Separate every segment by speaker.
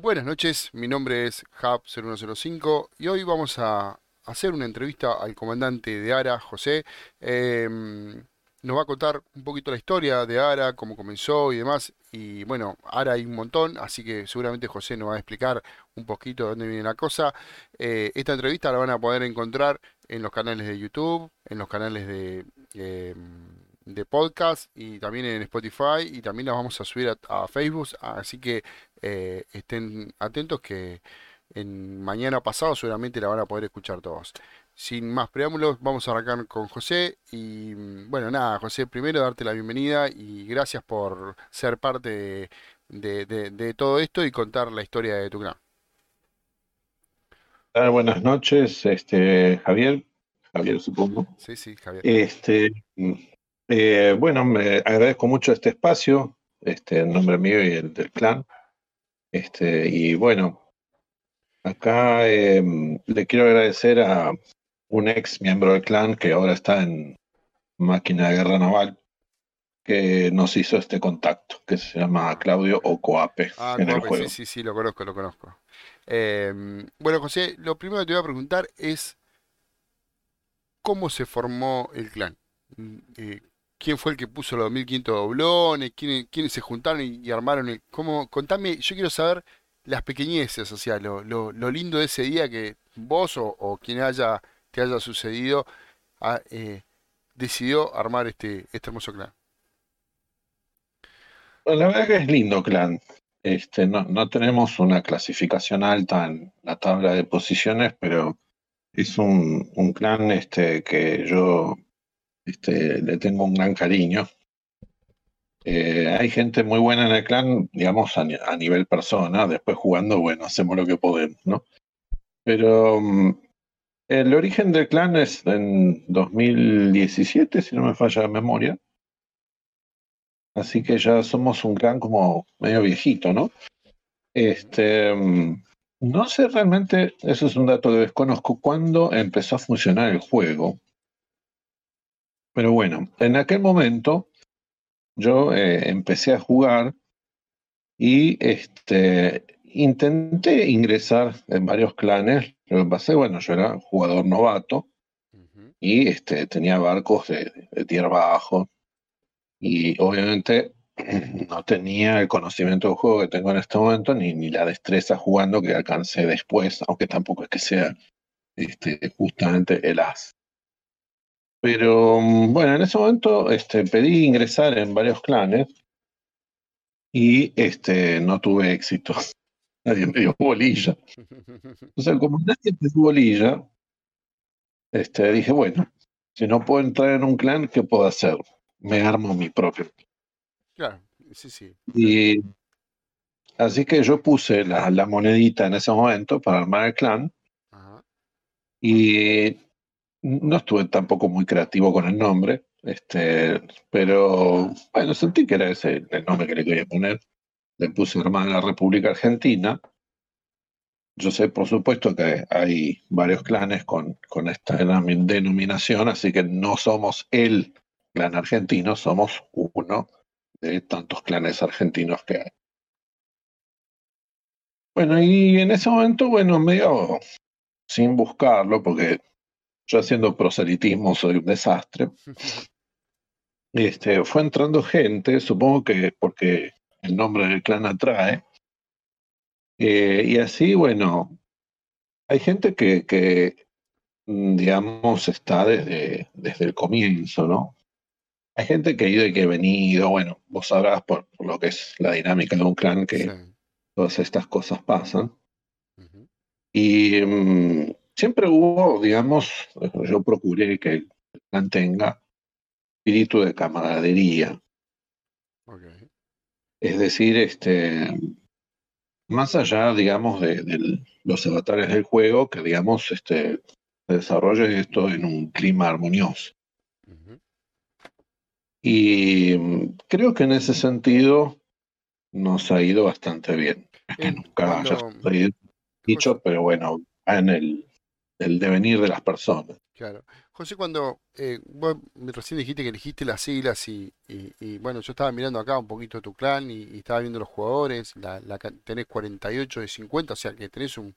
Speaker 1: Buenas noches, mi nombre es Hub0105 y hoy vamos a hacer una entrevista al comandante de ARA, José. Em, nos va a contar un poquito la historia de ARA, cómo comenzó y demás. Y bueno, ARA hay un montón, así que seguramente José nos va a explicar un poquito de dónde viene la cosa. Eh, esta entrevista la van a poder encontrar en los canales de YouTube, en los canales de... em, de podcast y también en Spotify y también la vamos a subir a, a Facebook, así que eh, estén atentos que en mañana pasado seguramente la van a poder escuchar todos. Sin más preámbulos, vamos a arrancar con José y mm, bueno, nada, José, primero darte la bienvenida y gracias por ser parte de, de- de todo esto y contar la historia de tu clan.
Speaker 2: Ah, Buenas noches, este, Javier, Javier supongo.
Speaker 1: Sí, sí, Javier.
Speaker 2: Este, mm, eh, bueno, me agradezco mucho este espacio, este, en nombre mío y el del clan. Este, y bueno, acá eh, le quiero agradecer a un ex miembro del clan que ahora está en máquina de guerra naval, que nos hizo este contacto, que se llama Claudio Ocoape
Speaker 1: Ah,
Speaker 2: en el
Speaker 1: Coape, sí,
Speaker 2: juego.
Speaker 1: sí, sí, lo conozco, lo conozco. Em, bueno, José, lo primero que te voy a preguntar es cómo se formó el clan. Mm, eh, ¿quién fue el que puso los 1500 doblones? ¿Quiénes, se juntaron y, armaron. ¿Cómo? Contame, yo quiero saber las pequeñeces, o sea, lo, lindo de ese día que vos o, quien haya, te haya sucedido ah, eh, decidió armar este, este hermoso clan.
Speaker 2: La verdad que es lindo clan. Este, no, tenemos una clasificación alta en la tabla de posiciones, pero es un, un clan este, que yo este, le tengo un gran cariño. Eh, hay gente muy buena en el clan, digamos, a, ni- a nivel persona. Después jugando, bueno, hacemos lo que podemos, ¿no? Pero mm, el origen del clan es en 2017, si no me falla la memoria. Así que ya somos un clan como medio viejito, ¿no? Este, mm, no sé realmente, eso es un dato que desconozco, cuándo empezó a funcionar el juego. Pero bueno, en aquel momento yo eh, empecé a jugar y este, intenté ingresar en varios clanes. Lo que pasa es, bueno, yo era jugador novato y este, tenía barcos de, de tier bajo y obviamente no tenía el conocimiento del juego que tengo en este momento ni, ni la destreza jugando que alcancé después, aunque tampoco es que sea este, justamente el as. Pero mm, bueno, en ese momento este, pedí ingresar en varios clanes y este, no tuve éxito. Nadie me dio bolilla. O sea, como nadie me dio bolilla, este, dije, bueno, si no puedo entrar en un clan, ¿qué puedo hacer? Me armo mi propio.
Speaker 1: Claro, sí, sí.
Speaker 2: Y así que yo puse la, la monedita en ese momento para armar el clan
Speaker 1: Ajá.
Speaker 2: y no estuve tampoco muy creativo con el nombre, este, pero bueno, sentí que era ese el nombre que le quería poner. Le puse Hermana República Argentina. Yo sé, por supuesto, que hay varios clanes con, con esta denomi- denominación, así que no somos el clan argentino, somos uno de tantos clanes argentinos que hay. Bueno, y en ese momento, bueno, medio sin buscarlo, porque yo haciendo proselitismo soy un desastre, este, fue entrando gente, supongo que porque el nombre del clan atrae, eh, y así, bueno, hay gente que, que, mm, digamos, está desde, desde el comienzo, ¿no? Hay gente que ha ido y que ha venido, bueno, vos sabrás por, por lo que es la dinámica de un clan que
Speaker 1: Sí.
Speaker 2: todas estas cosas pasan.
Speaker 1: Ujú.
Speaker 2: Y mm, siempre hubo, digamos, yo procuré que el clan tenga espíritu de camaradería. Es decir, este, más allá, digamos, de, de los avatares del juego, que, digamos, este, se desarrolle esto en un clima armonioso. Y mm, creo que en ese sentido nos ha ido bastante bien. Es que
Speaker 1: Eh,
Speaker 2: nunca haya
Speaker 1: cuando, José,
Speaker 2: dicho, pero bueno, en el, el devenir de las personas.
Speaker 1: claro. José, cuando eh, vos recién dijiste que elegiste las siglas y, y- y, bueno, yo estaba mirando acá un poquito tu clan y, y estaba viendo los jugadores, la, la tenés 48 de 50, o sea que tenés un,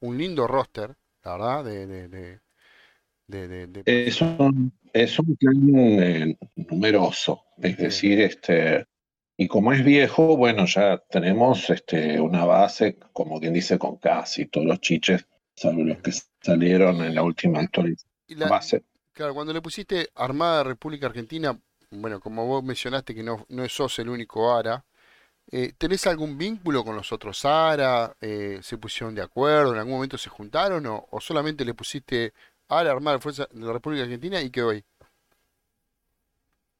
Speaker 1: un lindo roster, la verdad, de, de, de, de, de- de
Speaker 2: Es un, es un clan eh, numeroso, es decir, este, y como es viejo, bueno, ya tenemos este, una base, como quien dice, con casi todos los chiches, salvo los que salieron en la última actualización
Speaker 1: la,
Speaker 2: base.
Speaker 1: claro, cuando le pusiste Armada República Argentina, bueno, como vos mencionaste que no, no sos el único ARA, Eh, ¿tenés algún vínculo con los otros ARA? Eh, ¿se pusieron de acuerdo? ¿En algún momento se juntaron? ¿O, o solamente le pusiste ARA, Armada Fuerza de la República Argentina y quedó ahí?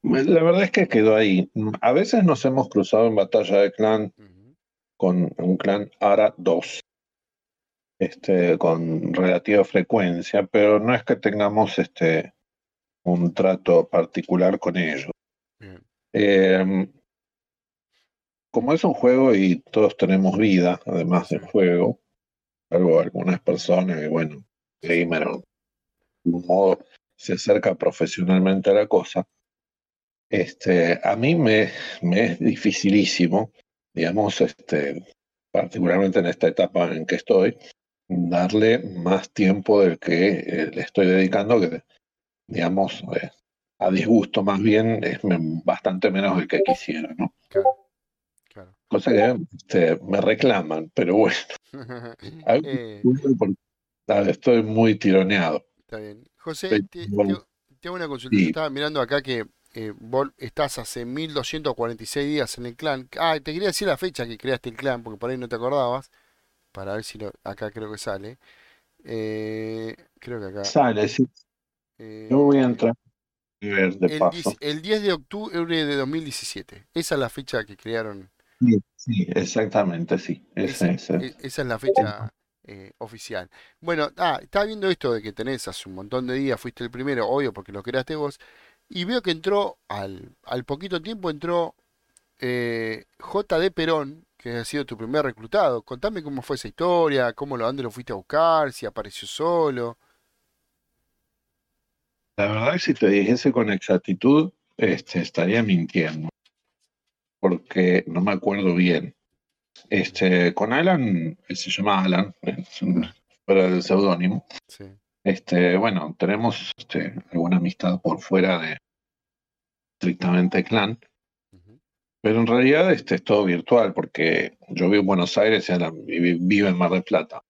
Speaker 2: La verdad es que quedó ahí. A veces nos hemos cruzado en batalla de clan con un clan ARA 2, este, con relativa frecuencia, pero no es que tengamos este, un trato particular con ellos. Eh, como es un juego y todos tenemos vida, además del juego, salvo algunas personas que, bueno, gamer de algún modo se acerca profesionalmente a la cosa, este, a mí me, me es dificilísimo, digamos, este, particularmente en esta etapa en que estoy, darle más tiempo del que eh, le estoy dedicando, que digamos, eh, a disgusto más bien, es bastante menos del que quisiera, ¿no?
Speaker 1: claro, claro.
Speaker 2: Cosa que este, me reclaman, pero bueno,
Speaker 1: Eh,
Speaker 2: estoy muy tironeado.
Speaker 1: está bien. José, te,
Speaker 2: bueno,
Speaker 1: hago te hago una consulta.
Speaker 2: Sí,
Speaker 1: estaba mirando acá que vos estás hace 1246 días en el clan. Ah, te quería decir la fecha que creaste el clan, porque por ahí no te acordabas, para ver si lo, acá creo que sale. Eh, creo que acá.
Speaker 2: sale, sí. Yo voy a
Speaker 1: eh,
Speaker 2: entrar a ver de
Speaker 1: El,
Speaker 2: paso.
Speaker 1: 10 el 10 de octubre de 2017. Esa es la fecha que crearon.
Speaker 2: Sí, sí, exactamente, sí.
Speaker 1: Esa,
Speaker 2: Ese, ese.
Speaker 1: e- esa es la fecha eh, oficial. Bueno, ah, estaba viendo esto de que tenés hace un montón de días, fuiste el primero, obvio, porque lo creaste vos. Y veo que entró, al, al poquito tiempo entró eh, JD Perón, que ha sido tu primer reclutado. Contame cómo fue esa historia, cómo lo, dónde lo fuiste a buscar, si apareció solo.
Speaker 2: La verdad es que si te dijese con exactitud, este, estaría mintiendo, porque no me acuerdo bien. Este, con Alan, se llama Alan, fuera del seudónimo.
Speaker 1: Sí.
Speaker 2: Este, bueno, tenemos este, alguna amistad por fuera de estrictamente clan. Pero en realidad este, es todo virtual, porque yo vivo en Buenos Aires y vive en Mar del Plata.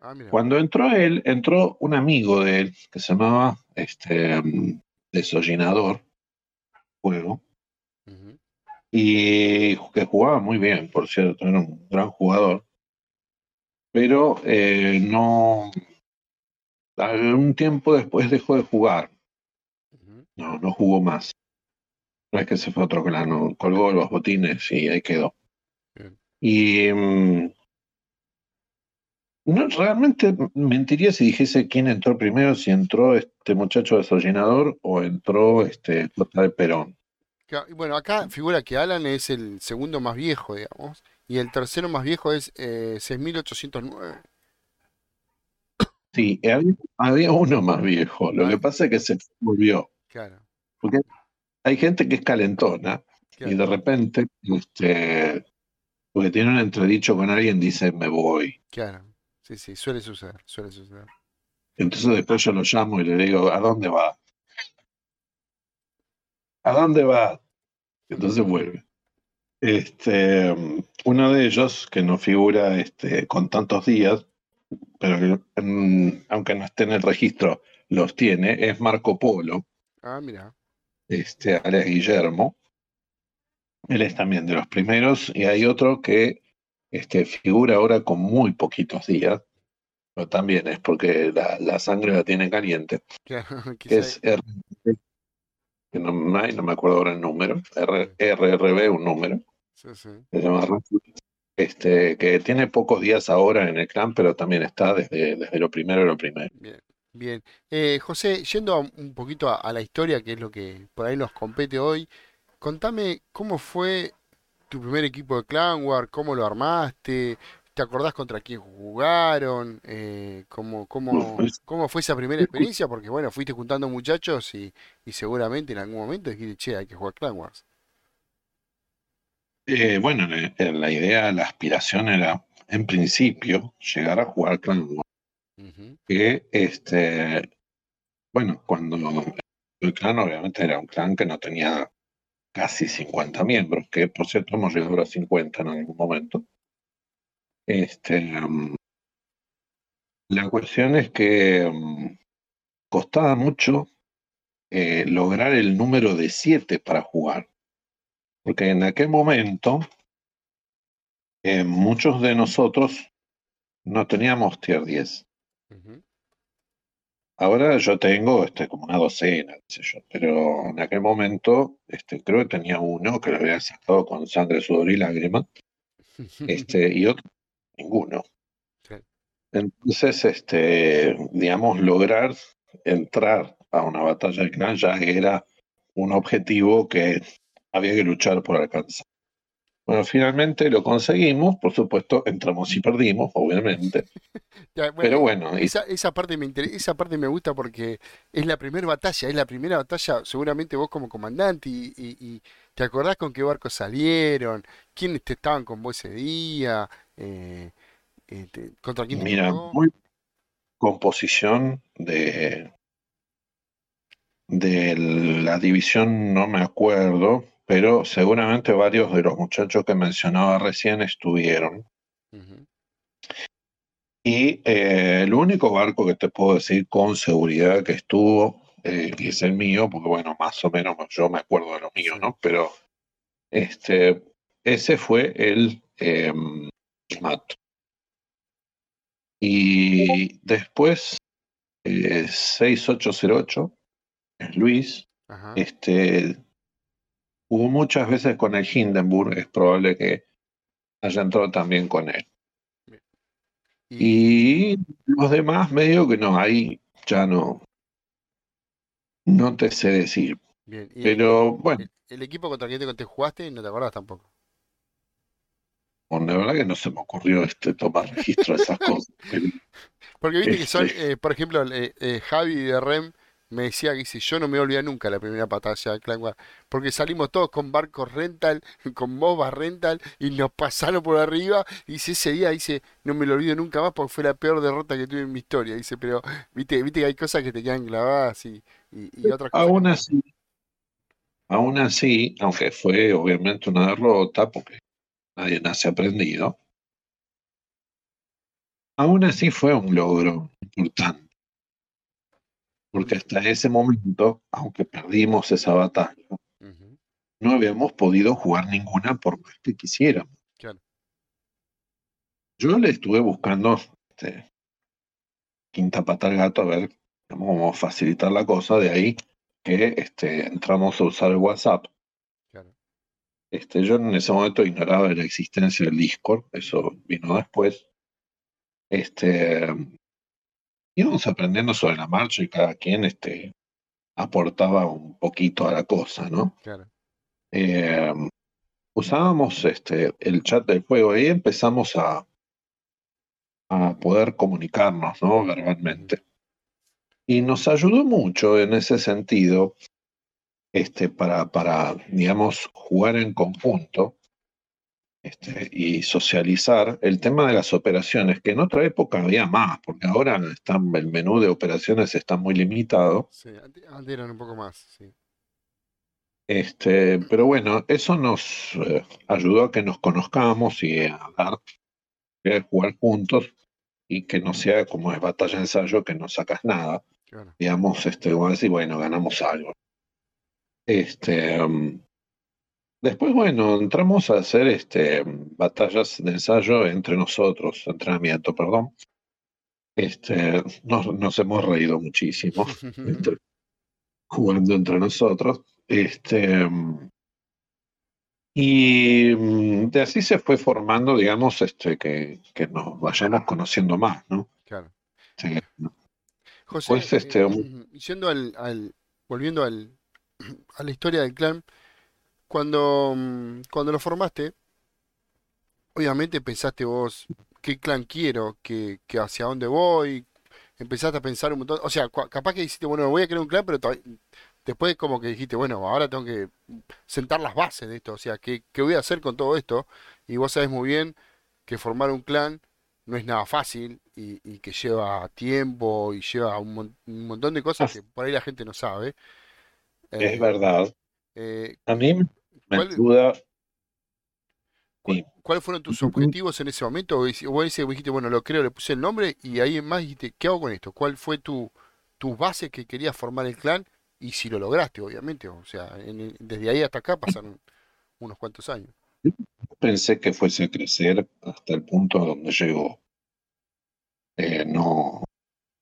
Speaker 1: Ah.
Speaker 2: Cuando entró él, entró un amigo de él que se llamaba este, mm, Desollinador, juego, y que jugaba muy bien, por cierto, era un gran jugador, pero eh, no, algún tiempo después dejó de jugar, no, no jugó más. No es que se fue a otro clan, no, colgó los botines y ahí quedó.
Speaker 1: Bien.
Speaker 2: Y mm, no, realmente mentiría si dijese quién entró primero, si entró este muchacho desollinador o entró este J. de Perón.
Speaker 1: Bueno, acá figura que Alan es el segundo más viejo, digamos, y el tercero más viejo es eh, 6809.
Speaker 2: Sí, había, había uno más viejo, lo que pasa es que se volvió.
Speaker 1: claro,
Speaker 2: Porque hay gente que es calentona y de repente, este, porque tiene un entredicho con alguien, dice me voy.
Speaker 1: claro. Sí, sí, suele suceder, suele suceder.
Speaker 2: Entonces después yo lo llamo y le digo, ¿a dónde va? ¿A dónde va? Entonces vuelve. Este, uno de ellos, que no figura este, con tantos días, pero mm, aunque no esté en el registro, los tiene, es Marco Polo,
Speaker 1: Ah, mira.
Speaker 2: Este, alias Guillermo. Él es también de los primeros, y hay otro que este, figura ahora con muy poquitos días, pero también es porque la, la sangre la tiene caliente,
Speaker 1: Claro,
Speaker 2: que es R, que no, me acuerdo ahora el número, R, RRB, un número,
Speaker 1: sí, sí.
Speaker 2: se llama este, que tiene pocos días ahora en el clan, pero también está desde, desde lo primero de lo primero.
Speaker 1: Bien, bien. Eh, José, yendo a- un poquito a, a la historia, que es lo que por ahí nos compete hoy, contame cómo fue tu primer equipo de Clan War, cómo lo armaste, ¿te acordás contra quién jugaron? Eh, ¿cómo,
Speaker 2: Bueno,
Speaker 1: cómo,
Speaker 2: pues,
Speaker 1: cómo fue esa primera experiencia? Porque bueno, fuiste juntando muchachos y, y seguramente en algún momento dijiste, che, hay que jugar Clan Wars.
Speaker 2: eh, bueno, la, la idea, la aspiración era, en principio, llegar a jugar Clan Wars. Que, este, bueno, cuando el clan obviamente era un clan que no tenía casi 50 miembros, que por cierto hemos llegado a 50 en algún momento. Este, mm, la cuestión es que mm, costaba mucho eh, lograr el número de 7 para jugar, porque en aquel momento eh, muchos de nosotros no teníamos tier 10. Ahora yo tengo este, como una docena, qué sé yo, pero en aquel momento este, creo que tenía uno que lo había sacado con sangre, sudor y lágrimas, este, y otro ninguno. Entonces, este, digamos, lograr entrar a una batalla de clan ya era un objetivo que había que luchar por alcanzar. Bueno, finalmente lo conseguimos, por supuesto, entramos y perdimos, obviamente,
Speaker 1: Ya, bueno,
Speaker 2: pero bueno, y
Speaker 1: esa, esa parte me inter- esa parte me gusta porque es la primera batalla, es la primera batalla, seguramente vos como comandante, y, y- y te acordás con qué barcos salieron, quiénes te estaban con vos ese día, eh, eh, te- contra quién
Speaker 2: mira, muy composición de, De la división no me acuerdo, pero seguramente varios de los muchachos que mencionaba recién estuvieron. Y eh, el único barco que te puedo decir con seguridad que estuvo, eh, y es el mío, porque bueno, más o menos yo me acuerdo de lo mío, ¿no? Pero este, ese fue el eh, Mato. Y después, eh, 6808, es Luis.
Speaker 1: ajá,
Speaker 2: Este, Hubo muchas veces con el Hindenburg, es probable que haya entrado también con él.
Speaker 1: Y,
Speaker 2: Y los demás, medio que no, ahí ya no, no te sé decir.
Speaker 1: bien, y el,
Speaker 2: Pero bueno,
Speaker 1: el- el equipo contra quien te, te jugaste no te acordás tampoco.
Speaker 2: la verdad que no se me ocurrió este tomar registro de esas cosas. Pero,
Speaker 1: Porque viste que son,
Speaker 2: este,
Speaker 1: eh, por ejemplo, eh, eh, Javi de Rem me decía que dice, yo no me olvidar nunca la primera batalla de Clan Wars, porque salimos todos con barcos rental, con MOBA rental, y nos pasaron por arriba, y dice, ese día, dice, no me lo olvido nunca más porque fue la peor derrota que tuve en mi historia, dice, pero viste, viste que hay cosas que te quedan clavadas y, y, y otras cosas
Speaker 2: aún así, aún así, aunque fue obviamente una derrota, porque nadie nace aprendido, aún así fue un logro importante. Porque hasta ese momento, aunque perdimos esa batalla, no habíamos podido jugar ninguna por más que quisiéramos.
Speaker 1: claro,
Speaker 2: Yo le estuve buscando este, quinta pata al gato a ver cómo facilitar la cosa, de ahí que este, entramos a usar el WhatsApp.
Speaker 1: claro.
Speaker 2: Este, yo en ese momento ignoraba la existencia del Discord, eso vino después. Este, íbamos aprendiendo sobre la marcha y cada quien este, aportaba un poquito a la cosa, ¿no?
Speaker 1: Claro.
Speaker 2: Eh, usábamos este, el chat del juego y empezamos a, a poder comunicarnos, ¿no? Verbalmente. Y nos ayudó mucho en ese sentido, este, para, para, digamos, jugar en conjunto este, y socializar el tema de las operaciones, que en otra época había más, porque ahora están, el menú de operaciones está muy limitado.
Speaker 1: Sí, antes, eran un poco más, sí.
Speaker 2: Este, pero bueno, eso nos eh, ayudó a que nos conozcamos y a dar, a jugar juntos y que no sea como es batalla ensayo que no sacas nada.
Speaker 1: Claro.
Speaker 2: Digamos, este, decir, bueno, ganamos algo. Este, um, después, bueno, entramos a hacer este, batallas de ensayo entre nosotros, entrenamiento, perdón. Este, nos, nos hemos reído muchísimo entre- jugando entre nosotros. Este, y mm, de así se fue formando, digamos, este, que, que nos vayamos conociendo más, ¿no?
Speaker 1: Claro.
Speaker 2: Sí.
Speaker 1: José,
Speaker 2: Pues este,
Speaker 1: eh,
Speaker 2: un-
Speaker 1: yendo al, al- volviendo al, a la historia del clan, cuando, mm, cuando lo formaste, obviamente pensaste vos qué clan quiero, que, que hacia dónde voy, empezaste a pensar un montón, o sea, capaz que dijiste, bueno, voy a crear un clan, pero después como que dijiste, bueno, ahora tengo que sentar las bases de esto, o sea, ¿qué, qué voy a hacer con todo esto? Y vos sabés muy bien que formar un clan no es nada fácil y, y que lleva tiempo y lleva un, mon- un montón de cosas que por ahí la gente no sabe.
Speaker 2: Es
Speaker 1: Eh,
Speaker 2: verdad.
Speaker 1: Eh,
Speaker 2: A mí me
Speaker 1: ¿cuál,
Speaker 2: ayuda,
Speaker 1: ¿Cuál-
Speaker 2: sí.
Speaker 1: ¿Cuáles fueron tus objetivos en ese momento? O dices- dijiste, bueno, lo creo, le puse el nombre y ahí en más dijiste, ¿qué hago con esto? ¿Cuál fue tu, tu base que querías formar el clan? Y si lo lograste, obviamente. O sea, en desde ahí hasta acá pasaron unos cuantos años.
Speaker 2: pensé que fuese a crecer hasta el punto donde llegó. Eh, no,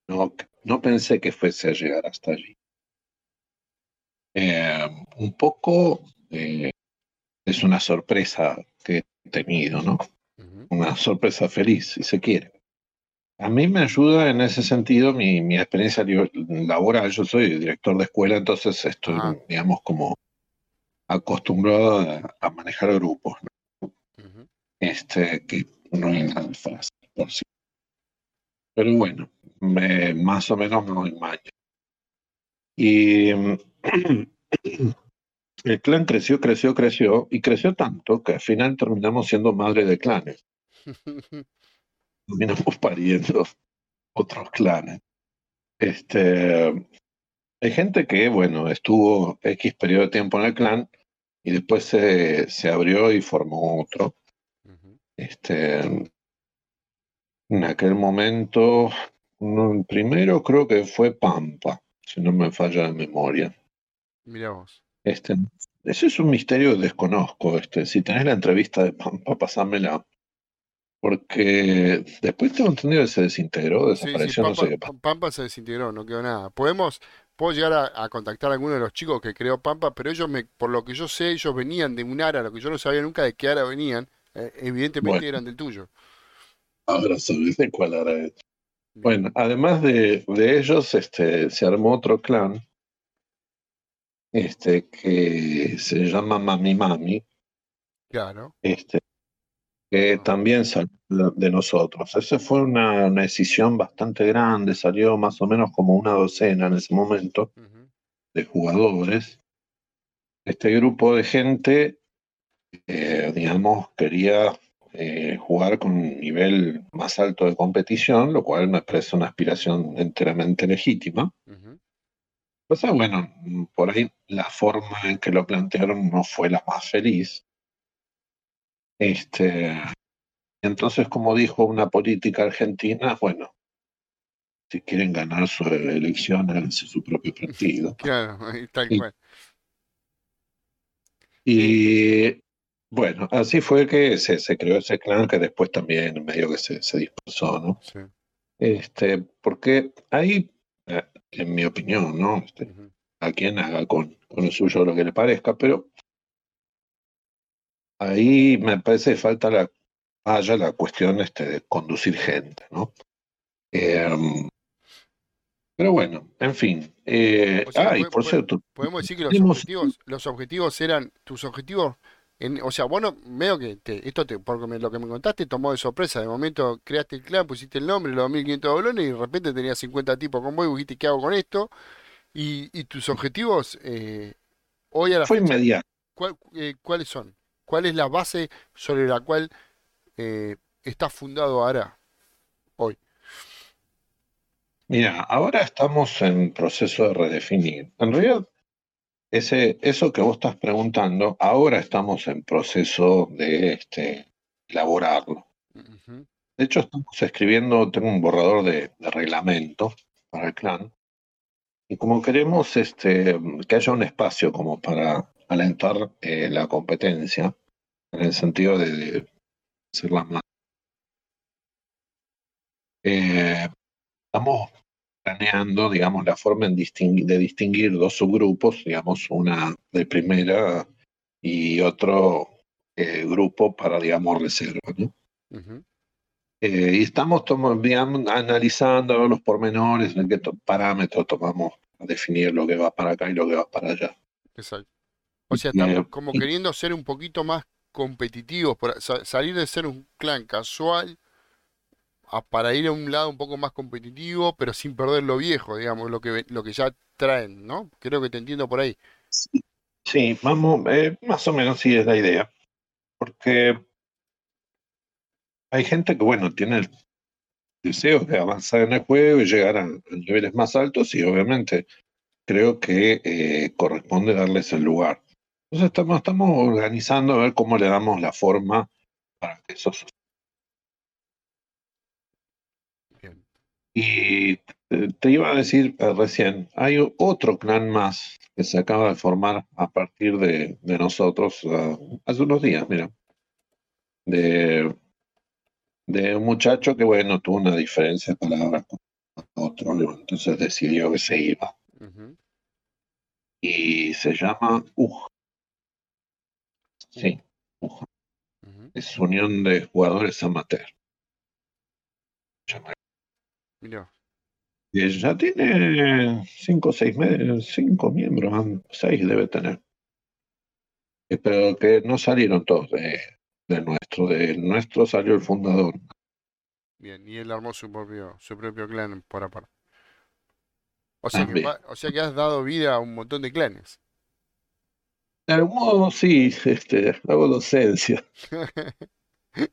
Speaker 2: no, no pensé que fuese a llegar hasta allí. Eh, un poco eh, es una sorpresa que he tenido, ¿no? Una sorpresa feliz, si se quiere. A mí me ayuda en ese sentido mi, mi experiencia laboral. Yo soy director de escuela, entonces estoy,
Speaker 1: Ah,
Speaker 2: digamos, como acostumbrado a, a manejar grupos, ¿no? Este, que no es nada fácil, por sí. Pero bueno, me, más o menos me doy maña. Y mm, el clan creció, creció, creció, y creció tanto que al final terminamos siendo madre de clanes. Terminamos pariendo otros clanes. Este, hay gente que, bueno, estuvo X periodo de tiempo en el clan y después se, se abrió y formó otro. Este, en aquel momento, primero creo que fue Pampa, si no me falla la memoria.
Speaker 1: Mirá vos.
Speaker 2: Este, ese es un misterio que desconozco. Este, si tenés la entrevista de Pampa, pasámela. Porque después tengo entendido que se desintegró,
Speaker 1: Sí, sí,
Speaker 2: desapareció, no sé
Speaker 1: Pampa,
Speaker 2: qué pasó.
Speaker 1: Pa- Pampa se desintegró, no quedó nada. Podemos, puedo llegar a, a contactar a alguno de los chicos que creó Pampa, pero ellos, me, por lo que yo sé, ellos venían de un ARA, lo que yo no sabía nunca de qué ARA venían, eh, evidentemente
Speaker 2: Bueno,
Speaker 1: eran del tuyo.
Speaker 2: ahora sabés de cuál era.
Speaker 1: Bien.
Speaker 2: Bueno, además de, de ellos, este, se armó otro clan este, que se llama Mami Mami,
Speaker 1: Claro.
Speaker 2: este, que
Speaker 1: Ah,
Speaker 2: también salió de nosotros. Esa fue una, una decisión bastante grande, salió más o menos como una docena en ese momento de jugadores. Este grupo de gente, eh, digamos, quería eh, jugar con un nivel más alto de competición, lo cual me parece una aspiración enteramente legítima.
Speaker 1: ujú.
Speaker 2: O sea, bueno, por ahí la forma en que lo plantearon no fue la más feliz. Este, entonces, como dijo una política argentina, bueno, si quieren ganar su elección, háganse su propio partido.
Speaker 1: Claro, tal
Speaker 2: Y,
Speaker 1: cual. Eh,
Speaker 2: y, bueno, así fue que se, se creó ese clan que después también medio que se, se dispersó, ¿no?
Speaker 1: sí,
Speaker 2: Este, porque ahí, eh, en mi opinión, ¿no? Este, a quien haga con, con el suyo lo que le parezca, pero ahí me parece que falta la, haya la cuestión este, de conducir gente, ¿no? Eh, pero bueno, en fin. Eh,
Speaker 1: O sea,
Speaker 2: ah, y por cierto,
Speaker 1: podemos decir que los objetivos, los objetivos eran, tus objetivos, en, o sea, bueno, veo que te- esto te, porque me- lo que me contaste tomó de sorpresa. De momento creaste el clan, pusiste el nombre, los 1500 doblones y de repente tenías 50 tipos con vos y dijiste, ¿qué hago con esto? Y, y tus objetivos, eh, hoy a la
Speaker 2: fue
Speaker 1: fecha,
Speaker 2: inmediato.
Speaker 1: ¿cuál- eh, ¿cuáles son? ¿Cuál es la base sobre la cual eh, está fundado ahora, hoy?
Speaker 2: Mira, ahora estamos en proceso de redefinir. En realidad, ese, eso que vos estás preguntando, ahora estamos en proceso de este, elaborarlo. De hecho, estamos escribiendo, tengo un borrador de, de reglamento para el clan, y como queremos este, que haya un espacio como para alentar eh, la competencia, en el sentido de, de hacerla más. eh, estamos planeando, digamos, la forma en de distinguir dos subgrupos, digamos, una de primera y otro eh, grupo para, digamos, reserva, ¿no?
Speaker 1: ujú,
Speaker 2: Eh, y estamos digamos, analizando los pormenores, en qué to- parámetros tomamos a definir lo que va para acá y lo que va para allá.
Speaker 1: Exacto. O sea,
Speaker 2: Eh,
Speaker 1: como
Speaker 2: y-
Speaker 1: queriendo ser un poquito más competitivos, salir de ser un clan casual para ir a un lado un poco más competitivo, pero sin perder lo viejo, digamos, lo que, lo que ya traen, ¿no? Creo que te entiendo por ahí.
Speaker 2: Sí, vamos, eh, más o menos sí es la idea. Porque hay gente que, bueno, tiene el deseo de avanzar en el juego y llegar a, niveles más altos y obviamente creo que eh, corresponde darles el lugar. Entonces estamos, estamos organizando a ver cómo le damos la forma para que eso suceda. Y te iba a decir eh, recién, hay otro clan más que se acaba de formar a partir de, nosotros ah, hace unos días, mira. De, de un muchacho que, bueno, tuvo una diferencia de palabras con otro, entonces decidió que se iba. Y se llama UJ. Sí, UJ. Es Unión de Jugadores Amateur. Y ya tiene cinco o seis, cinco miembros, seis debe tener. Pero que no salieron todos de, de nuestro, de nuestro salió el fundador.
Speaker 1: Bien, y él armó su propio, su propio clan por aparte. O sea, que, o sea que has dado vida a un montón de clanes.
Speaker 2: De algún modo sí, este, hago docencia.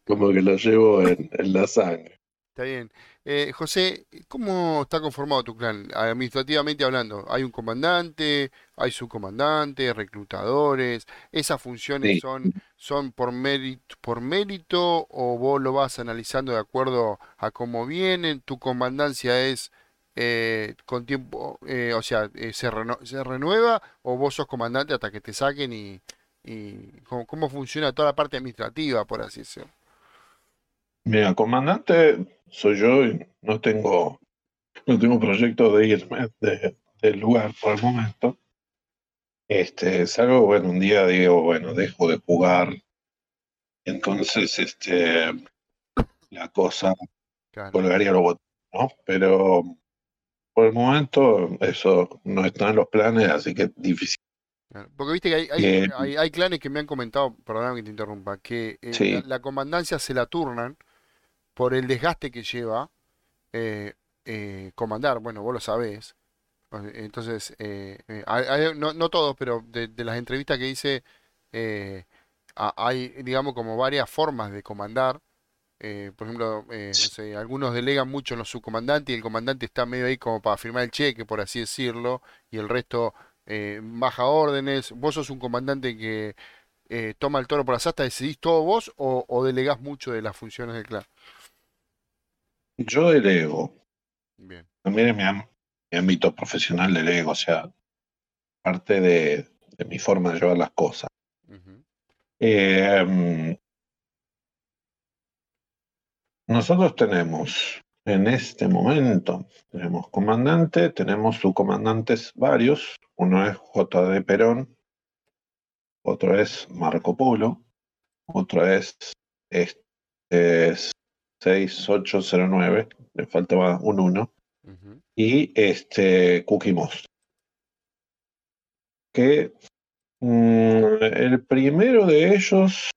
Speaker 2: Como que lo llevo en la sangre.
Speaker 1: Está bien. Eh, José, ¿cómo está conformado tu clan? Administrativamente hablando, ¿hay un comandante, hay subcomandantes, reclutadores? ¿Esas funciones son, son por mérito, por mérito o vos lo vas analizando de acuerdo a cómo vienen? ¿Tu comandancia es eh, con tiempo, eh, o sea, se, se renueva o vos sos comandante hasta que te saquen y, y cómo, cómo funciona toda la parte administrativa, por así decirlo?
Speaker 2: Mira, comandante soy yo y no tengo, no tengo proyecto de irme del lugar por el momento. Este, salgo, bueno, un día digo, bueno, dejo de jugar. Entonces, este, la cosa colgaría los botones, ¿no? Pero por el momento eso no está en los planes, así que es difícil.
Speaker 1: Porque viste que hay, eh, hay, hay, clanes que me han comentado, perdóname que te interrumpa, que eh, la, comandancia se la turnan por el desgaste que lleva eh, eh, comandar, bueno, vos lo sabés. Entonces, eh, no, no, todos, pero de, las entrevistas que hice, hay, digamos, como varias formas de comandar. por ejemplo, algunos delegan mucho en los subcomandantes y el comandante está medio ahí como para firmar el cheque, por así decirlo, y el resto baja órdenes. Vos sos un comandante que toma el toro por las astas, ¿decidís todo vos o, o delegás mucho de las funciones del clan?
Speaker 2: Yo delego. Bien. También en mi, ámbito profesional delego, o sea, parte de, mi forma de llevar las cosas. Em, nosotros tenemos en este momento, tenemos comandante, tenemos subcomandantes varios. Uno es J.D. Perón, otro es Marco Polo, otro es, este, es 6809, le faltaba un 1, y este Cookie Monster. Que mm, el primero de ellos,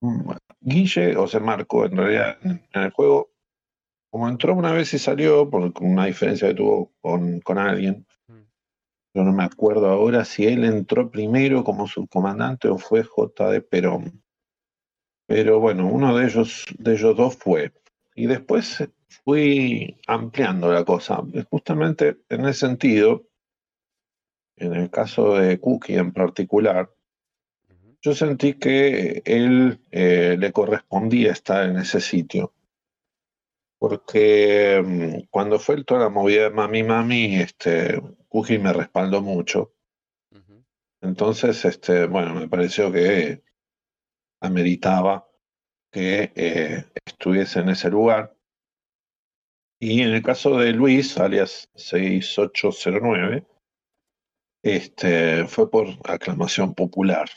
Speaker 2: mm, Guille, o sea, Marco, en realidad, en el juego, como entró una vez y salió, por una diferencia que tuvo con, con alguien, yo no me acuerdo ahora si él entró primero como subcomandante o fue J. de Perón. Pero bueno, uno de ellos, de ellos dos fue. Y después fui ampliando la cosa. Justamente en ese sentido, en el caso de Cookie en particular, yo sentí que él eh, le correspondía estar en ese sitio. Porque mm, cuando fue toda la movida de Mami Mami, este, Cookie me respaldó mucho. Entonces, este, bueno, me pareció que ameritaba que eh, estuviese en ese lugar. Y en el caso de Luis, alias 6809, este, fue por aclamación popular.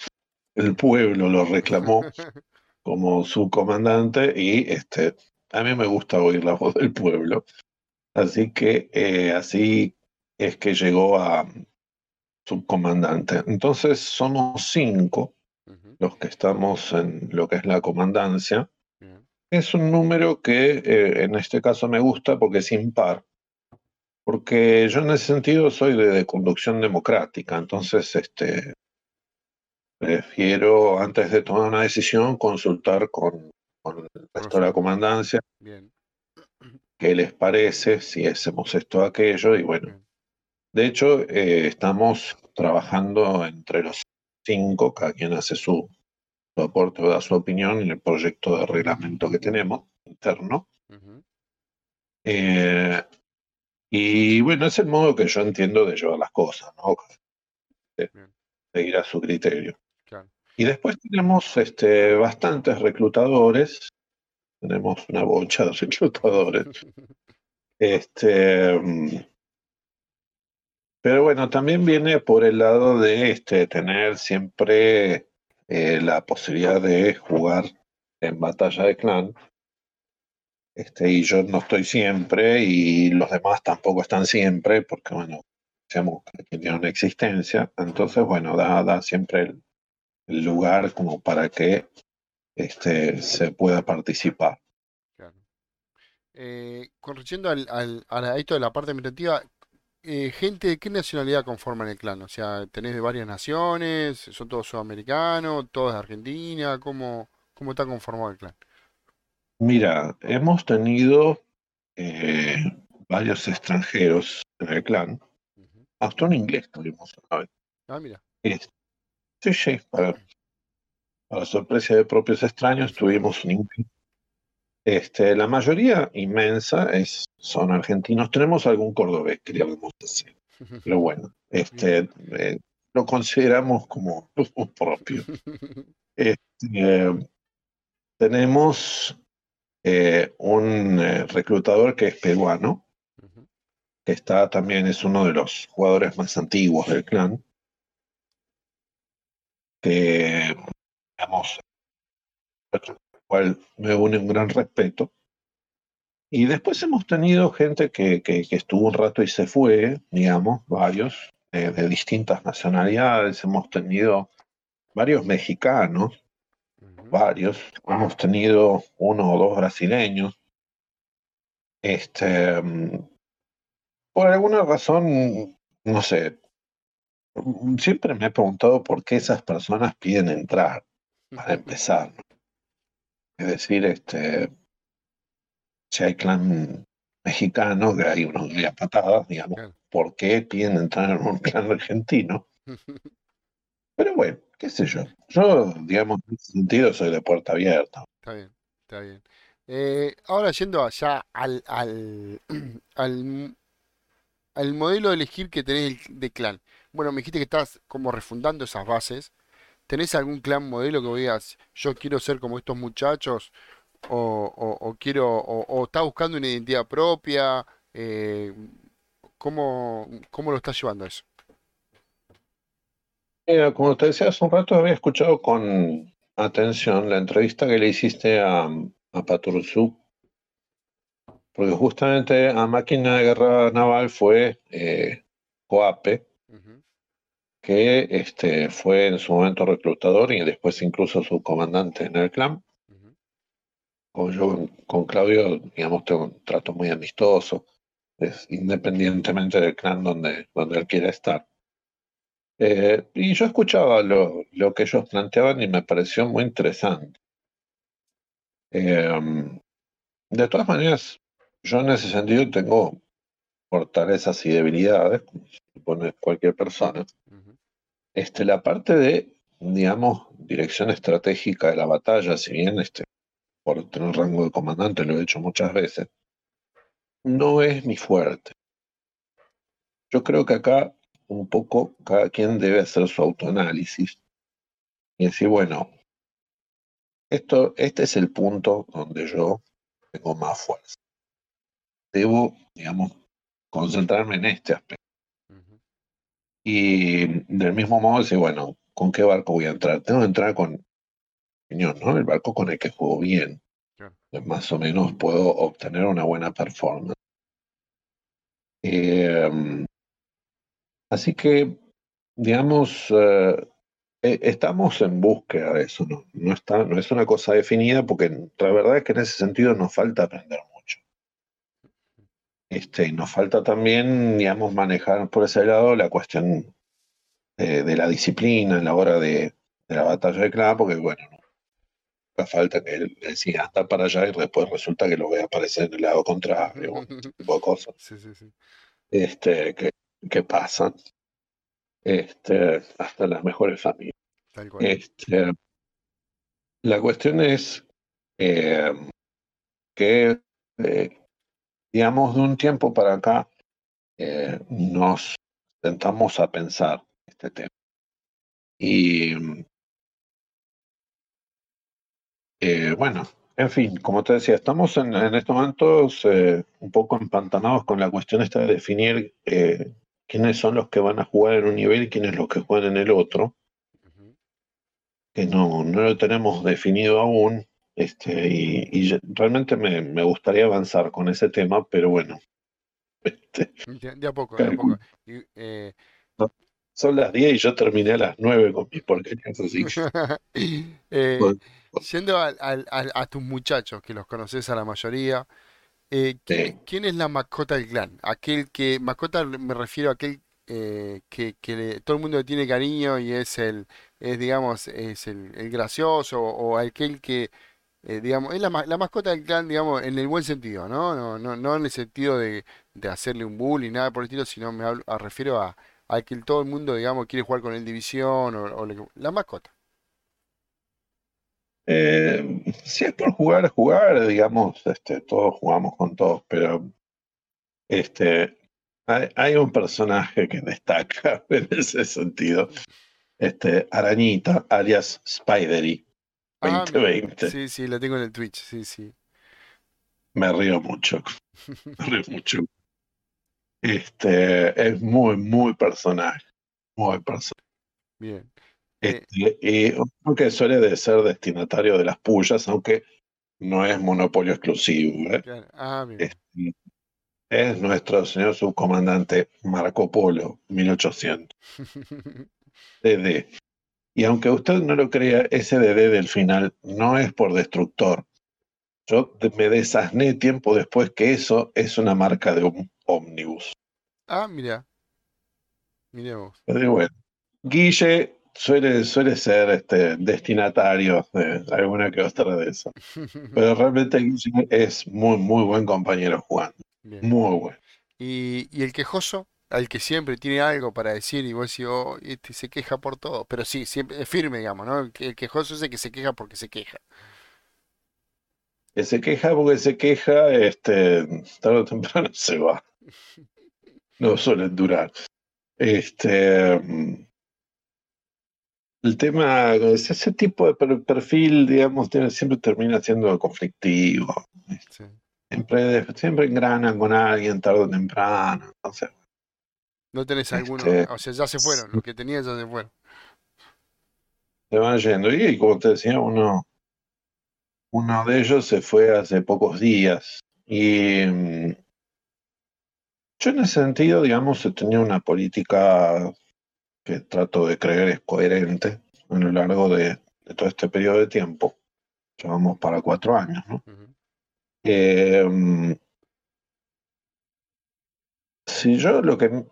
Speaker 2: El pueblo lo reclamó como su comandante y este, a mí me gusta oír la voz del pueblo. Así que eh, así es que llegó a subcomandante. Entonces somos cinco los que estamos en lo que es la comandancia. Es un número que eh, en este caso me gusta porque es impar, porque yo en ese sentido soy de, conducción democrática, entonces este, prefiero antes de tomar una decisión consultar con, con el resto de la comandancia Bien. qué les parece, si hacemos esto o aquello, y bueno, de hecho eh, estamos trabajando entre los cinco, cada quien hace su, aporte o da su opinión en el proyecto de reglamento que tenemos interno. Eh, y bueno, es el modo que yo entiendo de llevar las cosas, ¿no? seguir a su criterio. Y después tenemos este, bastantes reclutadores, tenemos una bocha de reclutadores. este, pero bueno, también viene por el lado de este, tener siempre eh, la posibilidad de jugar en batalla de clan. Este, y yo no estoy siempre y los demás tampoco están siempre, porque bueno, digamos que tiene una existencia. Entonces, bueno, da, da siempre el, lugar como para que este, se pueda participar.
Speaker 1: Claro. Eh, al, al, a esto de la parte administrativa, eh, gente de qué nacionalidad conforman el clan? O sea, ¿tenés de varias naciones? ¿Son todos sudamericanos? ¿Todos de Argentina? ¿Cómo, cómo está conformado el clan?
Speaker 2: Mira, hemos tenido eh, varios extranjeros en el clan. Hasta un inglés tuvimos una vez.
Speaker 1: Ah, mira.
Speaker 2: sí, sí, para, para sorpresa de propios extraños tuvimos un inglés este, la mayoría inmensa es, son argentinos. Tenemos algún cordobés, queríamos decir. Pero bueno, este, eh, lo consideramos como propio. Este, tenemos eh, un eh, reclutador que es peruano, que está también, es uno de los jugadores más antiguos del clan, que, digamos, cual me une un gran respeto. Y después hemos tenido gente que, que, estuvo un rato y se fue, digamos, varios, de distintas nacionalidades. Hemos tenido varios mexicanos, varios. Hemos tenido uno o dos brasileños. Este, por alguna razón, no sé, siempre me he preguntado por qué esas personas piden entrar, para empezar. Es decir, este, si hay clan mexicano, que hay unos días patadas, digamos, ¿por qué piden entrar en un clan argentino? Pero bueno, qué sé yo. Yo, digamos, en ese sentido soy de puerta abierta.
Speaker 1: Está bien, está bien. Eh, ahora yendo allá al, al, al, al, modelo de elegir que tenés de clan. Bueno, me dijiste que estás como refundando esas bases. ¿Tenés algún clan modelo que digas, yo quiero ser como estos muchachos? O, quiero, o, está buscando una identidad propia. Eh, ¿cómo, lo estás llevando eso?
Speaker 2: Mira, como te decía hace un rato, había escuchado con atención la entrevista que le hiciste a, a Paturuzú, porque justamente a máquina de guerra naval fue eh, Coape, que este, fue en su momento reclutador y después incluso su comandante en el clan. Yo con Claudio, digamos, tengo un trato muy amistoso, es, independientemente del clan donde, donde él quiera estar. Eh, y yo escuchaba lo, lo, que ellos planteaban y me pareció muy interesante. Eh, de todas maneras, yo en ese sentido tengo fortalezas y debilidades, como supone cualquier persona. Este, la parte de, digamos, dirección estratégica de la batalla, si bien este, por tener rango de comandante lo he hecho muchas veces, no es mi fuerte. Yo creo que acá un poco cada quien debe hacer su autoanálisis y decir, bueno, esto, este es el punto donde yo tengo más fuerza. Debo, digamos, concentrarme en este aspecto. Y del mismo modo decir, bueno, ¿con qué barco voy a entrar? Tengo que entrar con, ¿no? El barco con el que juego bien. Más o menos puedo obtener una buena performance. Em, así que, digamos, eh, eh, estamos en búsqueda de eso, ¿no? No, está, no es una cosa definida porque la verdad es que en ese sentido nos falta aprender mucho. Este, nos falta también, digamos, manejar por ese lado la cuestión de, la disciplina en la hora de, la batalla de clan, porque bueno, no falta que él decida anda para allá y después resulta que lo ve aparecer en el lado contrario, un tipo de cosas. Sí, sí, sí. Este, que, que pasan este, hasta las mejores familias. Este, la cuestión es eh, que, eh, digamos, de un tiempo para acá eh, nos sentamos a pensar este tema. Y bueno, en fin, como te decía, estamos en, en estos momentos un poco empantanados con la cuestión esta de definir quiénes son los que van a jugar en un nivel y quiénes los que juegan en el otro, que no, no lo tenemos definido aún, este, y, realmente me, gustaría avanzar con ese tema, pero bueno.
Speaker 1: Este, de, a poco, de a poco.
Speaker 2: Eh, son las 10 y yo terminé a las 9 con mis porquerías así.
Speaker 1: eh, Yendo a, tus muchachos, que los conoces a la mayoría, eh, ¿quién, es la mascota del clan? Aquel que, mascota me refiero a aquel eh, que, todo el mundo tiene cariño y es el, es digamos, es el, gracioso o aquel que, eh, digamos, es la, mascota del clan, digamos, en el buen sentido, ¿no? No, no, no en el sentido de, hacerle un bullying, nada por el estilo, sino me refiero a, a que todo el mundo, digamos, quiere jugar con el división o, la mascota.
Speaker 2: Eh, si es por jugar, jugar, digamos, este, todos jugamos con todos, pero este, hay, un personaje que destaca en ese sentido. Este, Arañita, alias Spidery, 2020.
Speaker 1: Ah, sí, sí, lo tengo en el Twitch, sí, sí.
Speaker 2: Me río mucho. Me río mucho. Este, es muy, muy personaje. Muy personaje.
Speaker 1: Bien.
Speaker 2: Este, y que suele de ser destinatario de las pullas, aunque no es monopolio exclusivo. ¿eh?
Speaker 1: Ah,
Speaker 2: este, es nuestro señor subcomandante Marco Polo, 1800. DD. Y aunque usted no lo crea, ese DD del final no es por destructor. Yo me desasné tiempo después que eso es una marca de un ómnibus.
Speaker 1: Ah, mira. Miremos.
Speaker 2: Pero bueno, Guille suele, suele ser este, destinatario de alguna que otra de eso. Pero realmente es muy, muy buen compañero jugando. Muy bueno.
Speaker 1: ¿Y, ¿Y, el quejoso? Al que siempre tiene algo para decir y vos decís, oh, este se queja por todo. Pero sí, siempre es firme, digamos, ¿no? El, quejoso es el que se queja porque se queja.
Speaker 2: Que se queja porque se queja, este, tarde o temprano se va. No suelen durar. Este el tema, ese tipo de perfil, digamos, siempre termina siendo conflictivo. Siempre, siempre engranan con alguien tarde o temprano. No, sé.
Speaker 1: No tenés alguno, este, o sea, ya se fueron, los que tenías ya se fueron.
Speaker 2: Se van yendo. Y, como te decía, uno, uno de ellos se fue hace pocos días. Y mm, yo en ese sentido, digamos, tenía una política que trato de creer es coherente a lo largo de, todo este periodo de tiempo. Llevamos para cuatro años, ¿no? Em, si yo lo que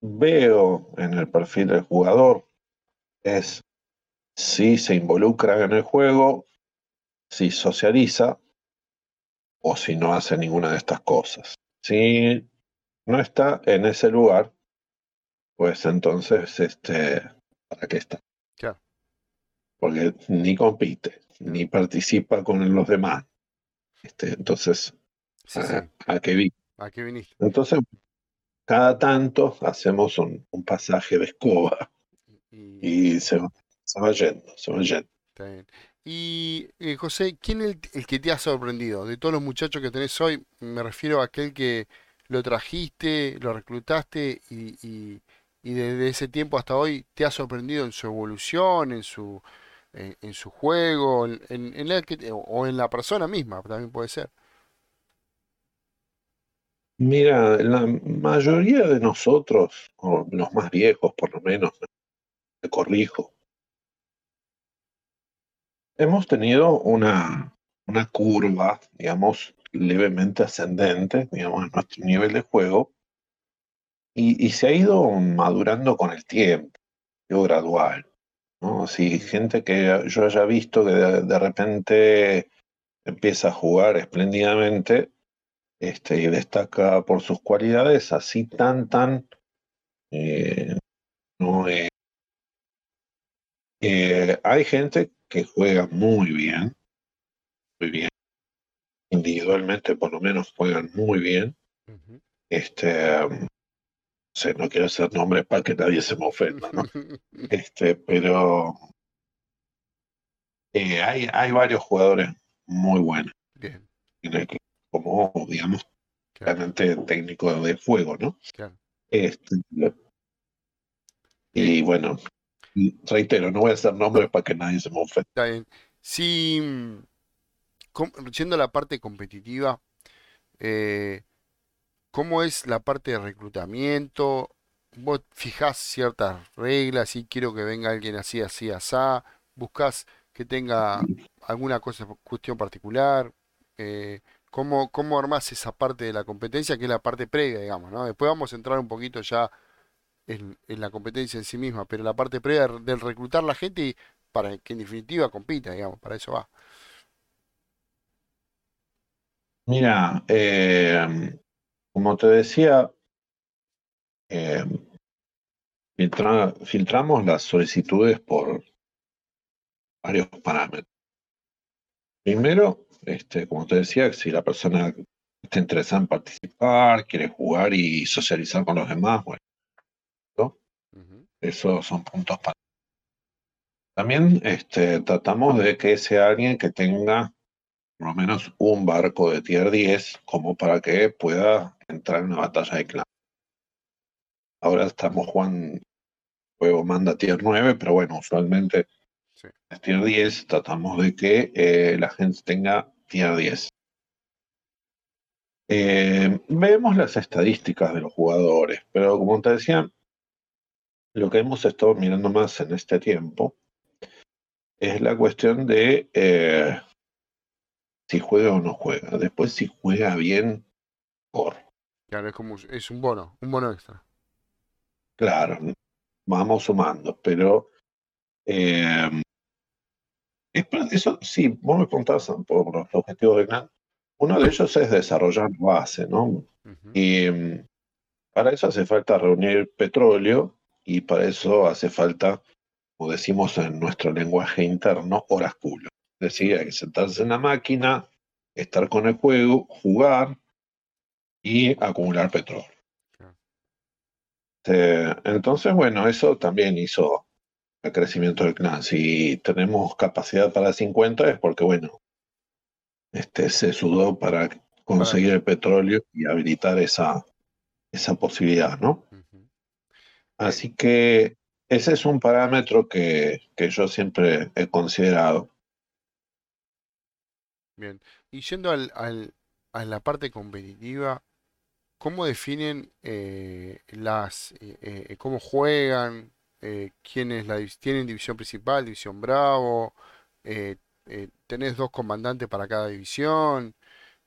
Speaker 2: veo en el perfil del jugador es si se involucra en el juego, si socializa o si no hace ninguna de estas cosas. Si no está en ese lugar, pues entonces, este, ¿para qué está?
Speaker 1: Claro.
Speaker 2: Porque ni compite, ni participa con los demás. Este, entonces, a, qué
Speaker 1: ¿A qué viniste?
Speaker 2: Entonces, cada tanto hacemos un, pasaje de escoba y, se, va, yendo, se va yendo.
Speaker 1: Está bien. Y eh, José, ¿quién es el, que te ha sorprendido? De todos los muchachos que tenés hoy, me refiero a aquel que lo trajiste, lo reclutaste y, y desde ese tiempo hasta hoy te ha sorprendido en su evolución, en su, en, su juego, en, en o en la persona misma, también puede ser.
Speaker 2: Mira, la mayoría de nosotros, o los más viejos por lo menos, te corrijo, hemos tenido una, una curva, digamos, levemente ascendente, digamos, en nuestro nivel de juego, y, y se ha ido madurando con el tiempo, yo gradual. ¿no? Si gente que yo haya visto que de, de repente empieza a jugar espléndidamente este, y destaca por sus cualidades, así tan, tan, eh, no, eh, eh, hay gente que juega muy bien, muy bien, individualmente por lo menos juegan muy bien. Este, no sé, no quiero hacer nombres para que nadie se me ofenda, ¿no? Este, pero hay, hay varios jugadores muy buenos,
Speaker 1: Bien,
Speaker 2: en el como, digamos,
Speaker 1: claro,
Speaker 2: realmente técnico de fuego, ¿no?
Speaker 1: claro.
Speaker 2: Este, y bueno, reitero, no voy a hacer nombres para que nadie se me ofenda.
Speaker 1: Está bien. Si, mm, com- yendo a la parte competitiva, eh, ¿cómo es la parte de reclutamiento? ¿Vos fijás ciertas reglas y quiero que venga alguien así, así, asá? ¿Buscás que tenga alguna cosa, cuestión particular? Eh, ¿cómo, cómo armás esa parte de la competencia que es la parte previa, digamos, ¿no? Después vamos a entrar un poquito ya en, la competencia en sí misma, pero la parte previa del reclutar la gente y para que en definitiva compita, digamos, para eso va.
Speaker 2: Mira, eh, como te decía, filtra- filtramos las solicitudes por varios parámetros. Primero, este, como te decía, si la persona está interesada en participar, quiere jugar y socializar con los demás, bueno, ¿no?
Speaker 1: Ujú,
Speaker 2: esos son puntos para. También este, tratamos de que sea alguien que tenga por lo menos un barco de tier 10 como para que pueda entrar en una batalla de clan. Ahora estamos jugando, el juego manda tier 9, pero bueno, usualmente
Speaker 1: sí,
Speaker 2: tier 10, tratamos de que eh, la gente tenga tier 10. Eh, vemos las estadísticas de los jugadores, pero como te decía, lo que hemos estado mirando más en este tiempo es la cuestión de eh, si juega o no juega. Después, si juega bien, por
Speaker 1: claro, es como, es un bono, un bono extra.
Speaker 2: claro, vamos sumando, pero eh, eso, sí, vos me preguntabas por los objetivos de clan. Uno de ellos es desarrollar base, ¿no? Y mm, para eso hace falta reunir petróleo y para eso hace falta, como decimos en nuestro lenguaje interno, horas culo. Es decir, hay que sentarse en la máquina, estar con el juego, jugar y acumular petróleo. Eh, entonces, bueno, eso también hizo el crecimiento del clan. Si tenemos capacidad para 50 es porque, bueno, este, se sudó para conseguir el petróleo y habilitar esa, esa posibilidad, ¿no? Así que ese es un parámetro que, que yo siempre he considerado.
Speaker 1: bien. Y yendo al, al- a la parte competitiva, ¿cómo definen eh, las, eh, eh, cómo juegan? Eh, ¿quiénes la, divis- tienen división principal, división Bravo? Eh, eh, ¿tenés dos comandantes para cada división?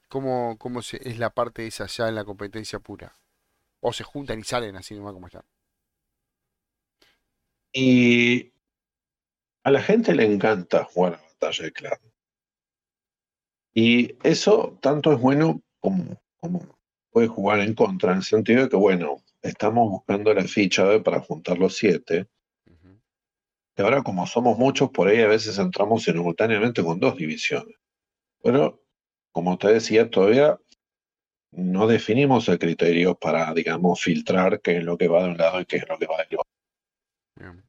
Speaker 1: ¿Cómo, es la parte esa ya en la competencia pura? ¿O se juntan y salen así nomás como están?
Speaker 2: Y a la gente le encanta jugar a batalla de clan. Y eso tanto es bueno como, como puede jugar en contra, en el sentido de que, bueno, estamos buscando la ficha para juntar los siete. Y ahora, como somos muchos, por ahí a veces entramos simultáneamente con dos divisiones. Pero, como te decía, todavía no definimos el criterio para, digamos, filtrar qué es lo que va de un lado y qué es lo que va del otro.
Speaker 1: bien,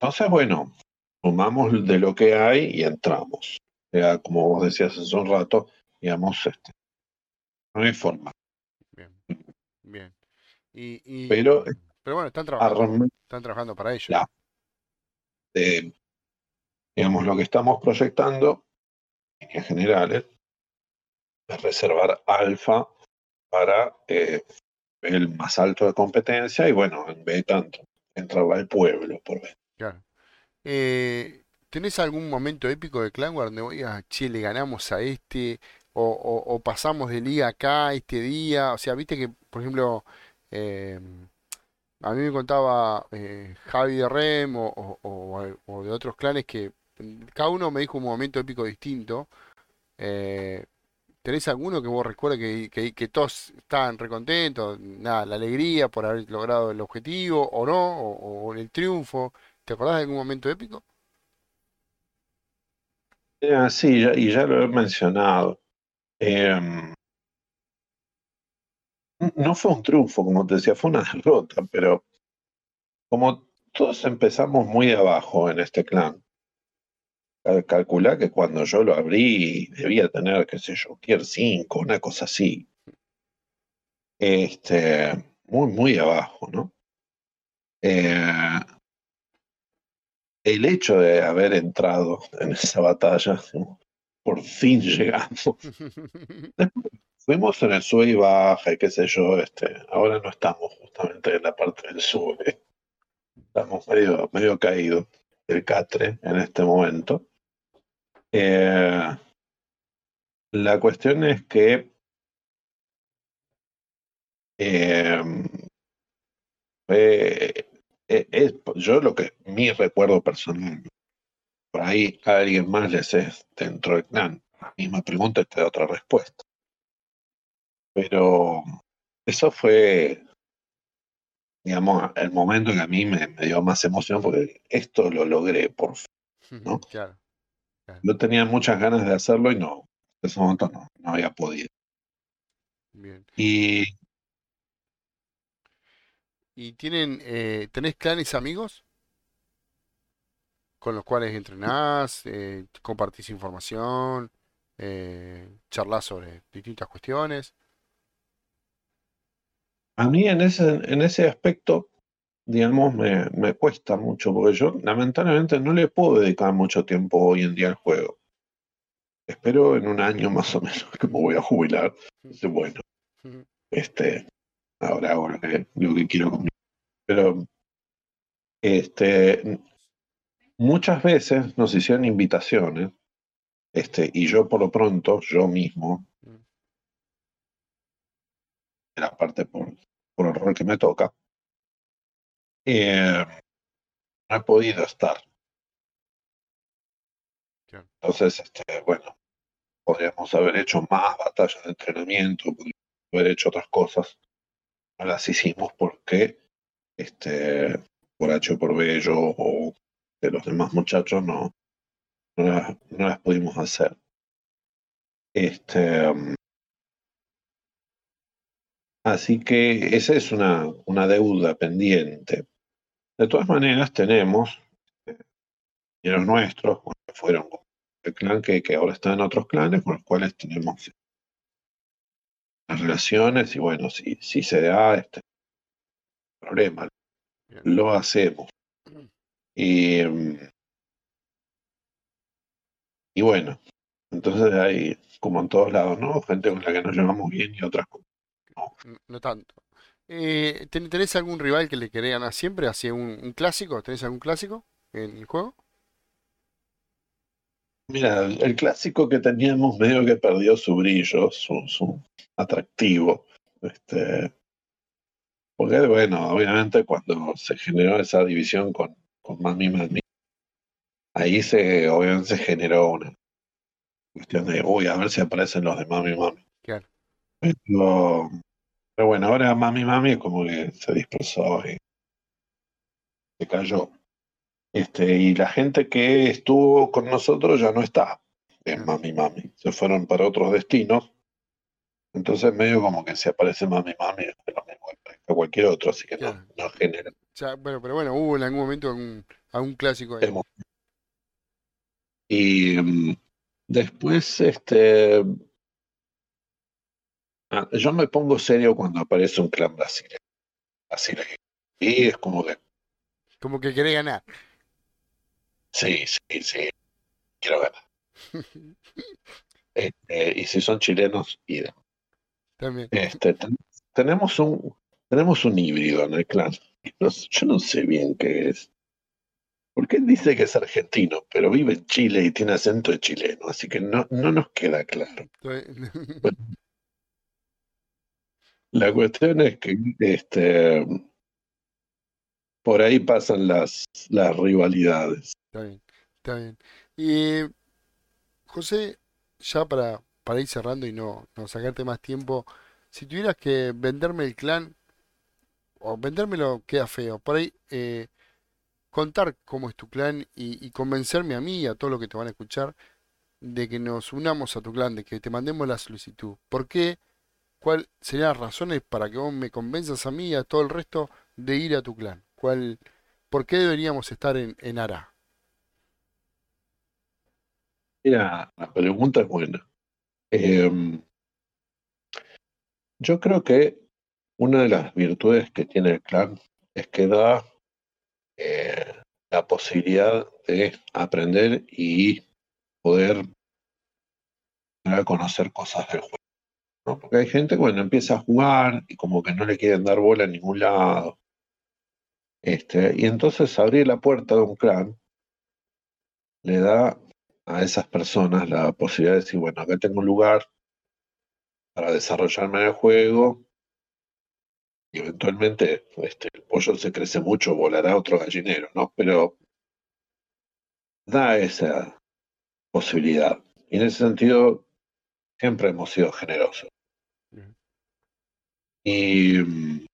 Speaker 2: Entonces, bueno, sumamos de lo que hay y entramos. O sea, como vos decías hace un rato, digamos, este, no hay forma.
Speaker 1: bien, bien. Y, y-
Speaker 2: Pero
Speaker 1: pero bueno, están trabajando,
Speaker 2: armar
Speaker 1: están trabajando para ello.
Speaker 2: la- eh, digamos, lo que estamos proyectando, en líneas generales, es reservar alfa para eh, el más alto de competencia y bueno, en B tanto, entrarla al pueblo por B.
Speaker 1: Claro. Eh, ¿tenés algún momento épico de Clan War donde voy a, che, le ganamos a este, o, o- o pasamos de liga acá este día? O sea, viste que, por ejemplo, eh, a mí me contaba eh, Javi de Rem o, de otros clanes que cada uno me dijo un momento épico distinto. Eh, ¿tenés alguno que vos recuerdes que, todos estaban recontentos? Nada, la alegría por haber logrado el objetivo, o no, o, el triunfo. ¿Te acordás de algún momento épico?
Speaker 2: Eh, sí, y ya lo he mencionado. Em, no fue un triunfo, como te decía, fue una derrota, pero como todos empezamos muy abajo en este clan, cal- calculá que cuando yo lo abrí debía tener, qué sé yo, tier 5, una cosa así. Este, muy, muy abajo, ¿no? Eh, el hecho de haber entrado en esa batalla, por fin llegamos. Fuimos en el sube y baja, y qué sé yo, este, ahora no estamos justamente en la parte del sube, estamos medio, medio caídos del catre en este momento. Eh, la cuestión es que eh, eh, eh, yo lo que mi recuerdo personal, por ahí alguien más les es dentro del clan, la misma pregunta y te da otra respuesta. Pero eso fue, digamos, el momento que a mí me, me dio más emoción porque esto lo logré por fin. ¿no?
Speaker 1: Claro,
Speaker 2: Yo tenía muchas ganas de hacerlo y no, en ese momento no, no había podido.
Speaker 1: bien.
Speaker 2: Y
Speaker 1: ¿Y tienen, eh, tenés clanes amigos con los cuales entrenás, eh, compartís información, eh, charlás sobre distintas cuestiones?
Speaker 2: A mí en ese, en ese aspecto, digamos, me, me cuesta mucho porque yo lamentablemente no le puedo dedicar mucho tiempo hoy en día al juego. Espero en un año más o menos que me voy a jubilar. Bueno, este, ahora hago lo que, lo que quiero conmigo. Pero este, muchas veces nos hicieron invitaciones, este, y yo por lo pronto, yo mismo, era parte por, por el rol que me toca, eh, no he podido estar. Entonces, este, bueno, podríamos haber hecho más batallas de entrenamiento, podríamos haber hecho otras cosas. No las hicimos porque, este, por H o por B, yo o de los demás muchachos no, no, las, no las pudimos hacer. Este, así que esa es una, una deuda pendiente. De todas maneras, tenemos eh, compañeros nuestros, que fueron el clan que, que ahora están en otros clanes, con los cuales tenemos las relaciones, y bueno, si, si se da este problema,
Speaker 1: Bien.
Speaker 2: lo hacemos. Y, mm, y bueno, entonces hay, como en todos lados, ¿no? Gente con la que nos llevamos bien y otras con- no.
Speaker 1: Tanto. Eh, ¿ten- ¿tenés algún rival que le querés ganar siempre? ¿Así un, un clásico? ¿Tenés algún clásico en el juego?
Speaker 2: Mira, el el clásico que teníamos medio que perdió su brillo, su, su atractivo. Este, porque bueno, obviamente cuando se generó esa división con, con Mami Mami, ahí se obviamente se generó una cuestión de, uy, a ver si aparecen los de Mami Mami.
Speaker 1: Claro.
Speaker 2: Pero, pero bueno, ahora Mami Mami es como que se dispersó y se cayó. Este, y la gente que estuvo con nosotros ya no está en. Mami Mami. Se fueron para otros destinos. Entonces medio como que si aparece Mami Mami es lo mismo que cualquier otro, así que no,
Speaker 1: Claro.
Speaker 2: no genera
Speaker 1: Ya, bueno, pero bueno, hubo en algún momento algún, algún clásico ahí.
Speaker 2: Y mm, después, este, ah, yo me pongo serio cuando aparece un clan brasileño. brasileño. Y es como que,
Speaker 1: Como que querés ganar.
Speaker 2: sí, sí, sí, quiero ganar. Este, y si son chilenos, idem.
Speaker 1: También.
Speaker 2: Este, ten- tenemos un tenemos un híbrido en el clan. No yo no sé bien qué es. Porque él dice que es argentino, pero vive en Chile y tiene acento de chileno, así que no, no nos queda claro. la cuestión es que este, por ahí pasan las, las rivalidades.
Speaker 1: Está bien, está bien. Y José, ya para, para ir cerrando y no, no sacarte más tiempo, si tuvieras que venderme el clan, o vendérmelo queda feo, por ahí eh, contar cómo es tu clan y, convencerme a mí y a todos los que te van a escuchar de que nos unamos a tu clan, de que te mandemos la solicitud. ¿Por qué? ¿Cuáles serían las razones para que vos me convenzas a mí y a todo el resto de ir a tu clan? ¿Cuál, ¿Por qué deberíamos estar en, en Ara?
Speaker 2: Mira, la pregunta es buena. Em, yo creo que una de las virtudes que tiene el clan es que da eh, la posibilidad de aprender y poder conocer cosas del juego. Porque hay gente bueno, empieza a jugar y como que no le quieren dar bola en ningún lado. Este, y entonces abrir la puerta de un clan le da a esas personas la posibilidad de decir, bueno, acá tengo un lugar para desarrollarme en el juego y eventualmente este, el pollo se crece mucho, volará otro gallinero, ¿no? Pero da esa posibilidad. Y en ese sentido, siempre hemos sido generosos. Y mm,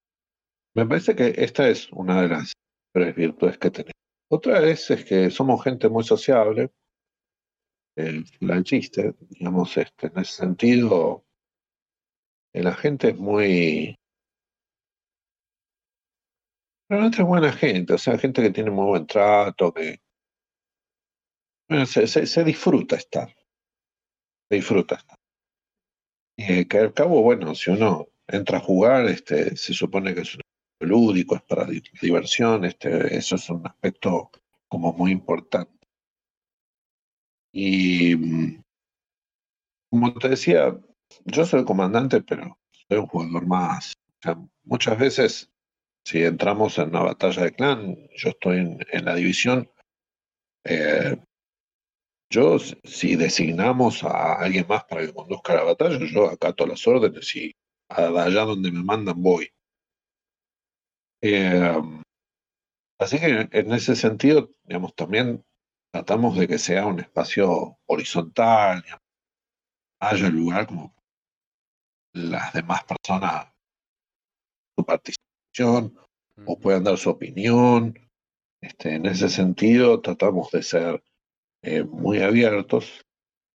Speaker 2: me parece que esta es una de las tres virtudes que tenemos. Otra es, es que somos gente muy sociable, el, el chiste, digamos, este, en ese sentido, la gente es muy, Realmente es buena gente, o sea, gente que tiene muy buen trato, que se, disfruta estar. Se disfruta estar. Y que al cabo, bueno, si uno entra a jugar, este, se supone que es lúdico, es para diversión, este, eso es un aspecto como muy importante. Y mm, como te decía, yo soy comandante, pero soy un jugador más. Muchas veces si entramos en una batalla de clan, yo estoy en, la división. Eh, yo, si designamos a alguien más para que conduzca la batalla, yo acato las órdenes y allá donde me mandan voy. Eh, así que en ese sentido, digamos, también tratamos de que sea un espacio horizontal, haya lugar como las demás personas su participación o puedan dar su opinión. Este, en ese sentido, tratamos de ser eh, muy abiertos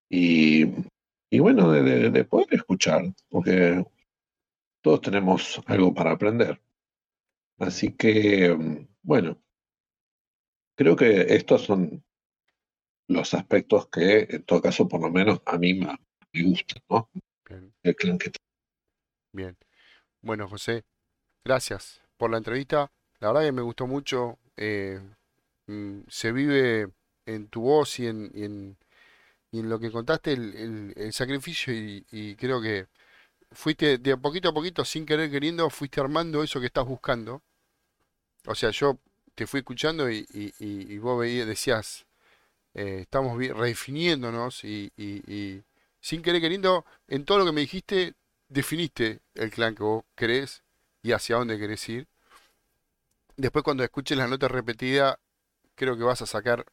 Speaker 2: y, y bueno, de, poder escuchar, porque todos tenemos algo para aprender. Así que, bueno, creo que estos son los aspectos que, en todo caso, por lo menos a mí me, gustan, ¿no? El clan que
Speaker 1: Bien. Bueno, José, Gracias por la entrevista. La verdad que me gustó mucho. Eh, mm, se vive en tu voz y en, en, lo que contaste el, sacrificio y, creo que fuiste de poquito a poquito, sin querer queriendo, fuiste armando eso que estás buscando. O sea, yo te fui escuchando y, vos veías, decías, eh, estamos redefiniéndonos y, sin querer queriendo, en todo lo que me dijiste, definiste el clan que vos querés y hacia dónde querés ir. Después cuando escuches la nota repetida, creo que vas a sacar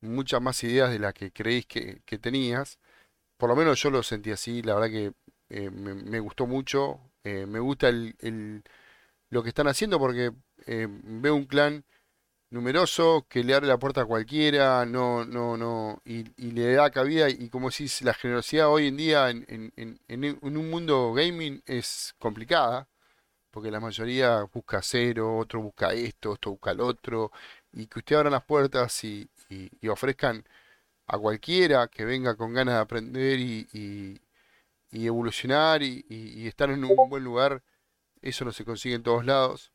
Speaker 1: muchas más ideas de las que creéis que, tenías. Por lo menos yo lo sentí así, la verdad que eh, me, gustó mucho, eh, me gusta el, lo que están haciendo porque eh, veo un clan numeroso que le abre la puerta a cualquiera, no, no, no, y, le da cabida, y como decís, la generosidad hoy en día en, en un mundo gaming es complicada porque la mayoría busca cero, otro busca esto, otro busca el otro, y que usted abra las puertas y, ofrezcan a cualquiera que venga con ganas de aprender y, evolucionar y, estar en un buen lugar, eso no se consigue en todos lados.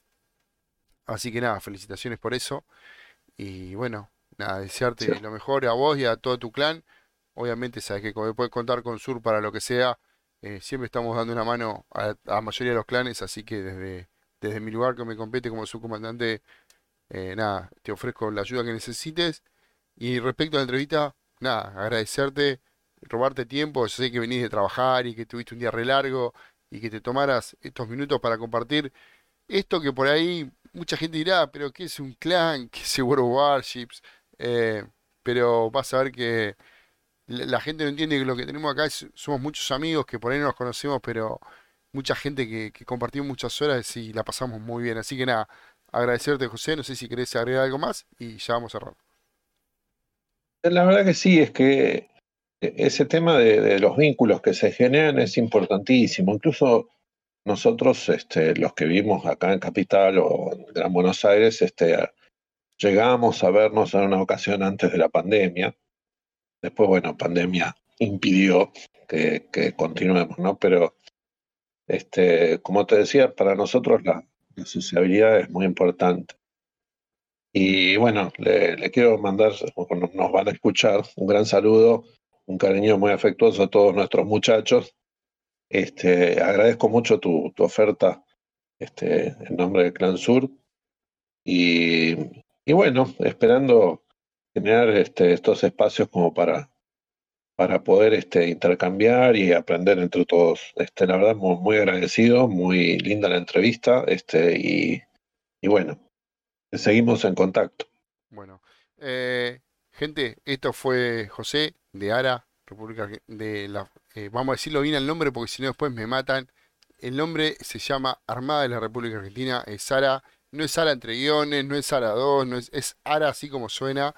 Speaker 1: Así que nada, felicitaciones por eso. Y bueno, nada, desearte lo mejor a vos y a todo tu clan. Obviamente sabes que puedes contar con Sur para lo que sea eh, siempre estamos dando una mano a, la mayoría de los clanes, así que desde, desde mi lugar que me compete como subcomandante, Eh, nada, te ofrezco la ayuda que necesites. Y respecto a la entrevista, nada, agradecerte, robarte tiempo. Yo sé que venís de trabajar y que tuviste un día re largo y que te tomaras estos minutos para compartir esto que por ahí mucha gente dirá, pero ¿qué es un clan? ¿Qué es World of Warships? Eh, pero vas a ver que la gente no entiende que lo que tenemos acá es- somos muchos amigos que por ahí no nos conocemos, pero mucha gente que, que compartimos muchas horas y la pasamos muy bien. Así que nada, agradecerte, José. No sé si querés agregar algo más y ya vamos cerrando.
Speaker 2: La verdad que sí, es que ese tema de, los vínculos que se generan es importantísimo. Incluso nosotros, este, los que vivimos acá en Capital o en Gran Buenos Aires, este, llegamos a vernos en una ocasión antes de la pandemia. Después, bueno, pandemia impidió que, continuemos, ¿no? Pero, este, como te decía, para nosotros la, sociabilidad es muy importante. Y bueno, le, quiero mandar, nos van a escuchar, un gran saludo, un cariño muy afectuoso a todos nuestros muchachos. Este, agradezco mucho tu, tu oferta este, en nombre del Clan Sur. Y, y bueno, esperando generar este, estos espacios como para, para poder este, intercambiar y aprender entre todos. Este, la verdad, muy, muy agradecido, muy linda la entrevista. Este, y, y bueno, seguimos en contacto.
Speaker 1: Bueno, eh, gente, esto fue José de Ara, República de la, eh, vamos a decirlo bien el nombre porque si no después me matan. El nombre se llama Armada de la República Argentina, es Ara, no es Ara entre guiones, no es Ara 2, no es, es Ara así como suena,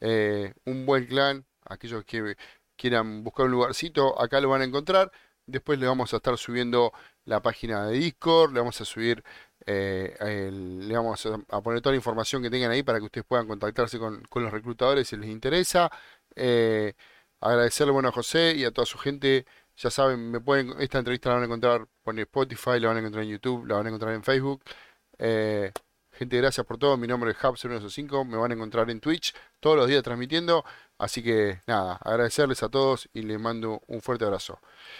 Speaker 1: eh, un buen clan, aquellos que quieran buscar un lugarcito, acá lo van a encontrar. Después le vamos a estar subiendo la página de Discord, le vamos a subir, eh, le vamos a, poner toda la información que tengan ahí para que ustedes puedan contactarse con, con los reclutadores si les interesa. Agradecerle, bueno, a José y a toda su gente. Ya saben, me pueden, esta entrevista la van a encontrar por Spotify, la van a encontrar en YouTube, la van a encontrar en Facebook. Eh, gente, gracias por todo. Mi nombre es Hub0105, me van a encontrar en Twitch todos los días transmitiendo. Así que nada, agradecerles a todos y les mando un fuerte abrazo.